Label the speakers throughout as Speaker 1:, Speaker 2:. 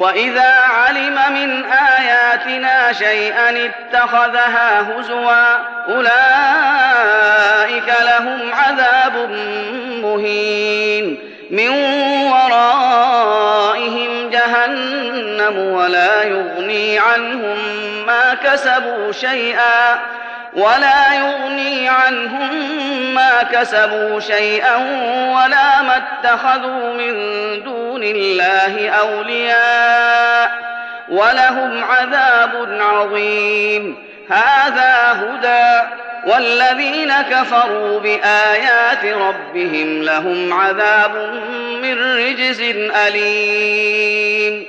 Speaker 1: وإذا علم من آياتنا شيئا اتخذها هزوا أولئك لهم عذاب مهين من ورائهم جهنم ولا يغني عنهم ما كسبوا شيئا ولا يغني عنهم ما كسبوا شيئا ولا ما اتخذوا من دون الله أولياء ولهم عذاب عظيم. هذا هدى والذين كفروا بآيات ربهم لهم عذاب من رجز أليم.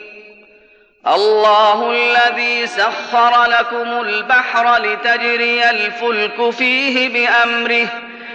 Speaker 1: الله الذي سخر لكم البحر لتجري الفلك فيه بأمره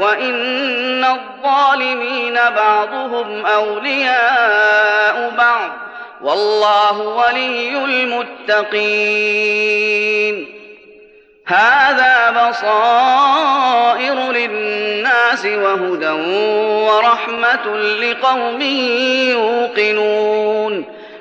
Speaker 1: وإن الظالمين بعضهم أولياء بعض والله ولي المتقين هذا بصائر للناس وهدى ورحمة لقوم يوقنون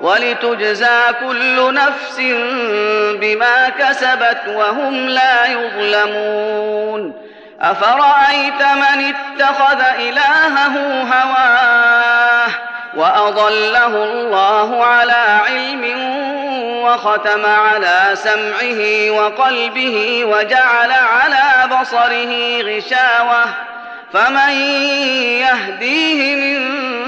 Speaker 1: ولتجزى كل نفس بما كسبت وهم لا يظلمون. أفرأيت من اتخذ إلهه هواه وأضله الله على علم وختم على سمعه وقلبه وجعل على بصره غشاوة. فمن يهديه من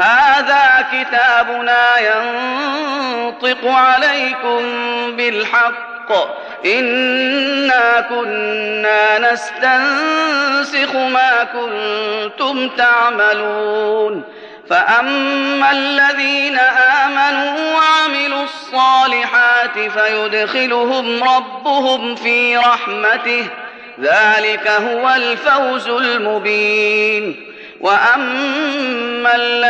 Speaker 1: هذا كتابنا ينطق عليكم بالحق. إنا كنا نستنسخ ما كنتم تعملون. فأما الذين آمنوا وعملوا الصالحات فيدخلهم ربهم في رحمته. ذلك هو الفوز المبين. وأما الذين